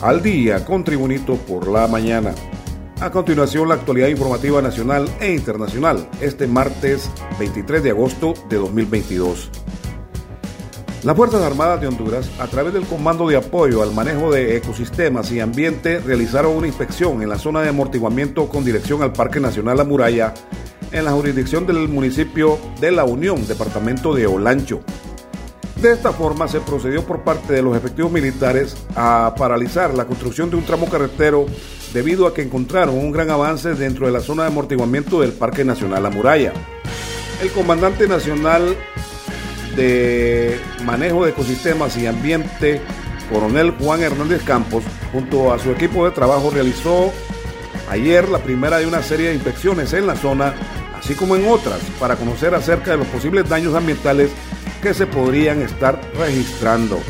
Al día con Tribunito por la mañana. A continuación, la actualidad informativa nacional e internacional, este martes 23 de agosto de 2022. Las Fuerzas Armadas de Honduras, a través del Comando de Apoyo al Manejo de Ecosistemas y Ambiente, realizaron una inspección en la zona de amortiguamiento con dirección al Parque Nacional La Muralla, en la jurisdicción del municipio de La Unión, departamento de Olancho. De esta forma se procedió por parte de los efectivos militares a paralizar la construcción de un tramo carretero debido a que encontraron un gran avance dentro de la zona de amortiguamiento del Parque Nacional La Muralla. El comandante nacional de Manejo de Ecosistemas y Ambiente, coronel Juan Hernández Campos, junto a su equipo de trabajo realizó ayer la primera de una serie de inspecciones en la zona, así como en otras, para conocer acerca de los posibles daños ambientales que se podrían estar registrando.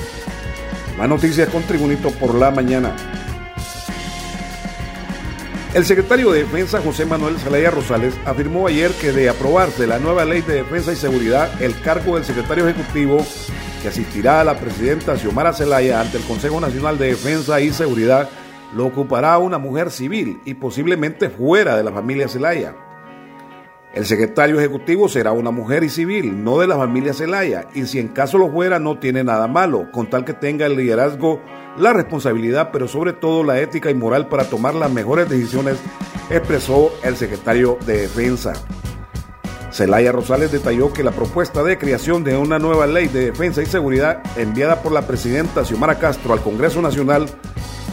Más noticias con Tribunito por la mañana. El secretario de Defensa, José Manuel Zelaya Rosales, afirmó ayer que de aprobarse la nueva ley de defensa y seguridad, el cargo del secretario ejecutivo que asistirá a la presidenta Xiomara Zelaya ante el Consejo Nacional de Defensa y Seguridad lo ocupará una mujer civil y posiblemente fuera de la familia Zelaya. El secretario ejecutivo será una mujer y civil, no de la familia Zelaya, y si en caso lo fuera no tiene nada malo, con tal que tenga el liderazgo, la responsabilidad, pero sobre todo la ética y moral para tomar las mejores decisiones, expresó el secretario de Defensa. Zelaya Rosales detalló que la propuesta de creación de una nueva ley de defensa y seguridad enviada por la presidenta Xiomara Castro al Congreso Nacional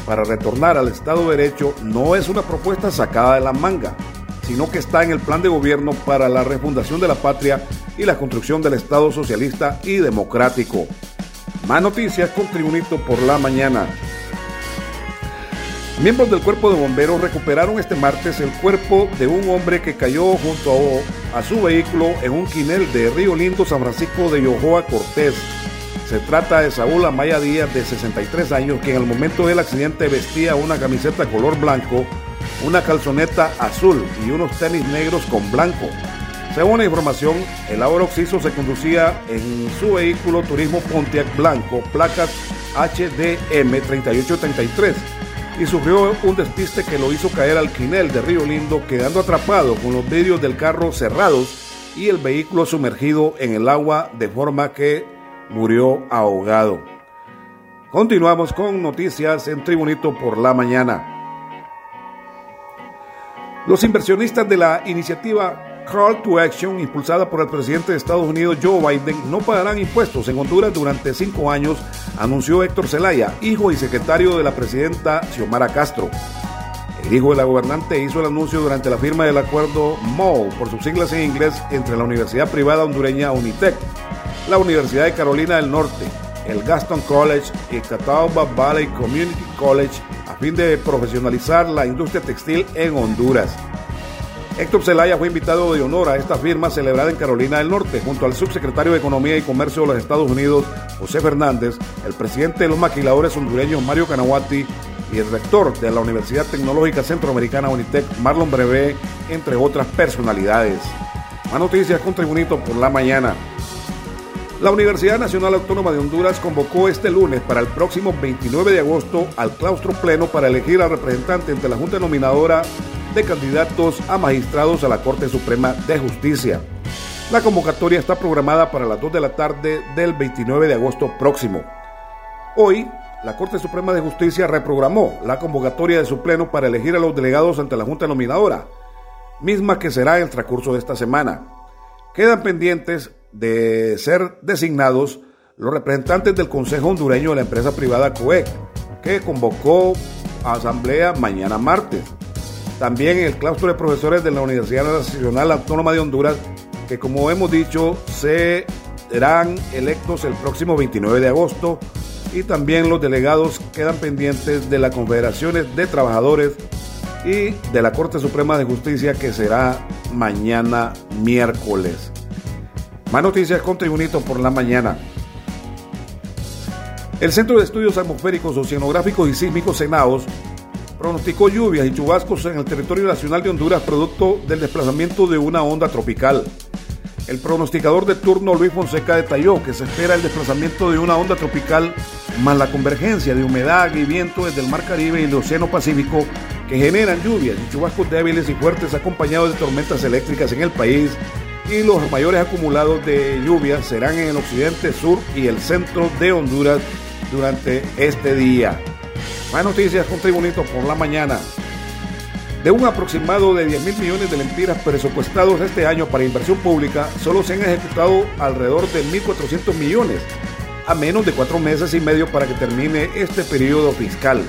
para retornar al Estado de Derecho no es una propuesta sacada de la manga, sino que está en el plan de gobierno para la refundación de la patria y la construcción del Estado socialista y democrático. Más noticias con Tribunito por la mañana. Miembros del cuerpo de bomberos recuperaron este martes el cuerpo de un hombre que cayó junto a, su vehículo en un quinel de Río Lindo, San Francisco de Yojoa Cortés. Se trata de Saúl Amaya Díaz, de 63 años, que en el momento del accidente vestía una camiseta color blanco una calzoneta azul y unos tenis negros con blanco. Según la información, el ahora occiso se conducía en su vehículo turismo Pontiac blanco, placas HDM 3833, y sufrió un despiste que lo hizo caer al quinel de Río Lindo, quedando atrapado con los vidrios del carro cerrados y el vehículo sumergido en el agua de forma que murió ahogado. Continuamos con noticias en Tribunito por la mañana. Los inversionistas de la iniciativa Call to Action, impulsada por el presidente de Estados Unidos Joe Biden, no pagarán impuestos en Honduras durante cinco años, anunció Héctor Zelaya, hijo y secretario de la presidenta Xiomara Castro. El hijo de la gobernante hizo el anuncio durante la firma del acuerdo MOU, por sus siglas en inglés, entre la Universidad Privada Hondureña Unitec, la Universidad de Carolina del Norte, el Gaston College y Catawba Valley Community College a fin de profesionalizar la industria textil en Honduras. Héctor Zelaya fue invitado de honor a esta firma celebrada en Carolina del Norte, junto al subsecretario de Economía y Comercio de los Estados Unidos, José Fernández, el presidente de los maquiladores hondureños, Mario Canahuati, y el rector de la Universidad Tecnológica Centroamericana Unitec, Marlon Brevé, entre otras personalidades. Más noticias con Tribunito por la mañana. La Universidad Nacional Autónoma de Honduras convocó este lunes para el próximo 29 de agosto al claustro pleno para elegir al representante ante la Junta Nominadora de candidatos a magistrados a la Corte Suprema de Justicia. La convocatoria está programada para las 2 de la tarde del 29 de agosto próximo. Hoy, la Corte Suprema de Justicia reprogramó la convocatoria de su pleno para elegir a los delegados ante la Junta Nominadora, misma que será en el transcurso de esta semana. Quedan pendientes de ser designados los representantes del Consejo Hondureño de la empresa privada COEC, que convocó a asamblea mañana martes. También el claustro de profesores de la Universidad Nacional Autónoma de Honduras que como hemos dicho serán electos el próximo 29 de agosto y también los delegados quedan pendientes de las confederaciones de trabajadores y de la Corte Suprema de Justicia que será mañana miércoles. Más noticias con Tribunito por la mañana. El Centro de Estudios Atmosféricos, Oceanográficos y Sísmicos Senaos pronosticó lluvias y chubascos en el territorio nacional de Honduras producto del desplazamiento de una onda tropical. El pronosticador de turno Luis Fonseca detalló que se espera el desplazamiento de una onda tropical más la convergencia de humedad y viento desde el Mar Caribe y el Océano Pacífico que generan lluvias y chubascos débiles y fuertes acompañados de tormentas eléctricas en el país y los mayores acumulados de lluvias serán en el occidente, sur y el centro de Honduras durante este día. Más noticias con Tribunito por la mañana. De un aproximado de 10 mil millones de lempiras presupuestados este año para inversión pública, solo se han ejecutado alrededor de 1.400 millones, a menos de cuatro meses y medio para que termine este periodo fiscal.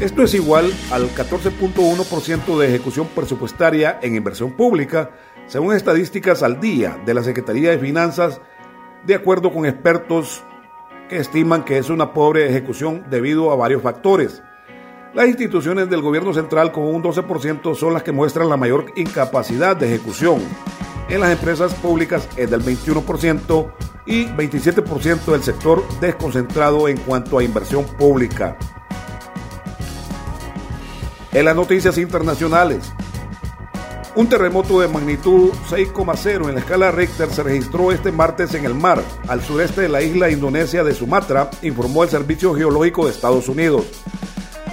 Esto es igual al 14.1% de ejecución presupuestaria en inversión pública, según estadísticas al día de la Secretaría de Finanzas, de acuerdo con expertos que estiman que es una pobre ejecución debido a varios factores. Las instituciones del gobierno central con un 12% son las que muestran la mayor incapacidad de ejecución. En las empresas públicas es del 21% y 27% del sector desconcentrado en cuanto a inversión pública. En las noticias internacionales, un terremoto de magnitud 6,0 en la escala Richter se registró este martes en el mar, al sureste de la isla indonesia de Sumatra, informó el Servicio Geológico de Estados Unidos.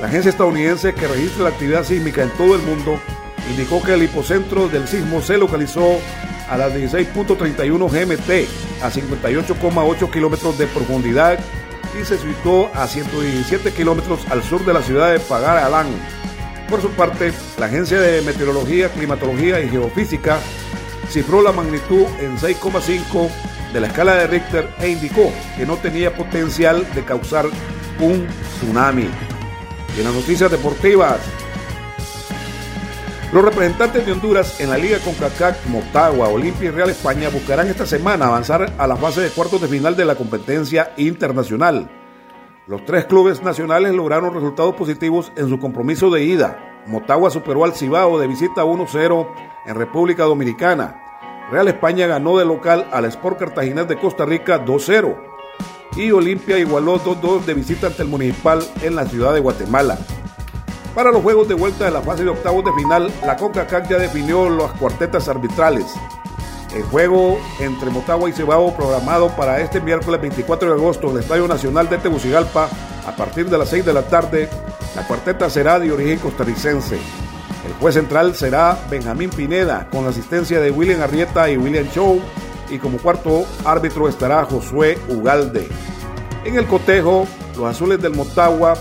La agencia estadounidense que registra la actividad sísmica en todo el mundo indicó que el hipocentro del sismo se localizó a las 16.31 GMT, a 58,8 kilómetros de profundidad y se situó a 117 kilómetros al sur de la ciudad de Pagar Alán por su parte, la Agencia de Meteorología, Climatología y Geofísica cifró la magnitud en 6,5 de la escala de Richter e indicó que no tenía potencial de causar un tsunami. Y en las noticias deportivas, los representantes de Honduras en la Liga CONCACAF, Motagua, Olimpia y Real España buscarán esta semana avanzar a la fase de cuartos de final de la competencia internacional. Los tres clubes nacionales lograron resultados positivos en su compromiso de ida. Motagua superó al Cibao de visita 1-0 en República Dominicana. Real España ganó de local al Sport Cartaginés de Costa Rica 2-0. Y Olimpia igualó 2-2 de visita ante el Municipal en la ciudad de Guatemala. Para los juegos de vuelta de la fase de octavos de final, la CONCACAF ya definió las cuartetas arbitrales. El juego entre Motagua y Cibao programado para este miércoles 24 de agosto en el Estadio Nacional de Tegucigalpa a partir de las 6 de la tarde. La cuarteta será de origen costarricense. El juez central será Benjamín Pineda con la asistencia de William Arrieta y William Chow y como cuarto árbitro estará Josué Ugalde. En el cotejo, los azules del Motagua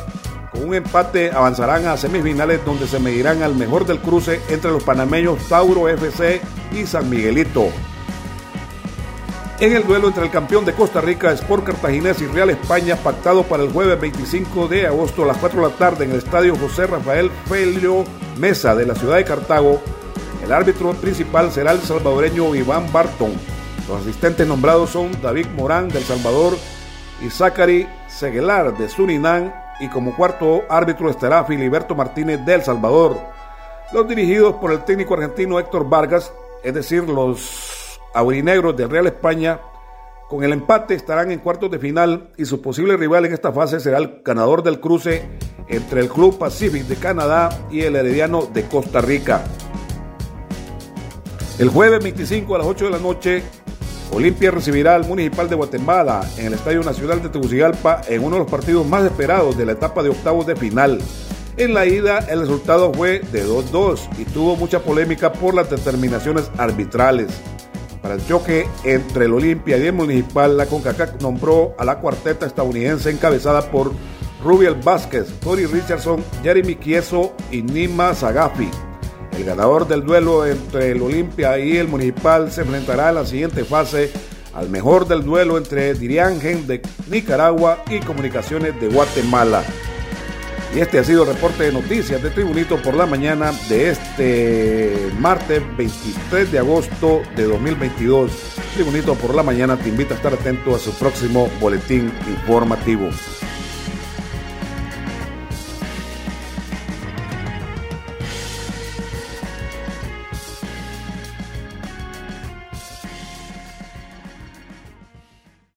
con un empate avanzarán a semifinales donde se medirán al mejor del cruce entre los panameños Tauro FC y San Miguelito. En el duelo entre el campeón de Costa Rica, Sport Cartaginés y Real España, pactado para el jueves 25 de agosto a las 4 de la tarde en el estadio José Rafael Felio Mesa de la ciudad de Cartago, el árbitro principal será el salvadoreño Iván Barton. Los asistentes nombrados son David Morán del Salvador y Zachary Seguelar de Surinam y como cuarto árbitro estará Filiberto Martínez del Salvador. Los dirigidos por el técnico argentino Héctor Vargas, es decir, los aurinegros del Real España, con el empate estarán en cuartos de final y su posible rival en esta fase será el ganador del cruce entre el Club Pacific de Canadá y el Herediano de Costa Rica. El jueves 25 a las 8 de la noche Olimpia recibirá al Municipal de Guatemala en el Estadio Nacional de Tegucigalpa en uno de los partidos más esperados de la etapa de octavos de final. En la ida el resultado fue de 2-2 y tuvo mucha polémica por las determinaciones arbitrales. Para el choque entre el Olimpia y el Municipal, la CONCACAF nombró a la cuarteta estadounidense encabezada por Rubiel Vázquez, Tori Richardson, Jeremy Kieso y Nima Zagafi. El ganador del duelo entre el Olimpia y el Municipal se enfrentará en la siguiente fase al mejor del duelo entre Diriangen de Nicaragua y Comunicaciones de Guatemala. Y este ha sido el reporte de noticias de Tribunito por la mañana de este martes 23 de agosto de 2022. Tribunito por la mañana te invita a estar atento a su próximo boletín informativo.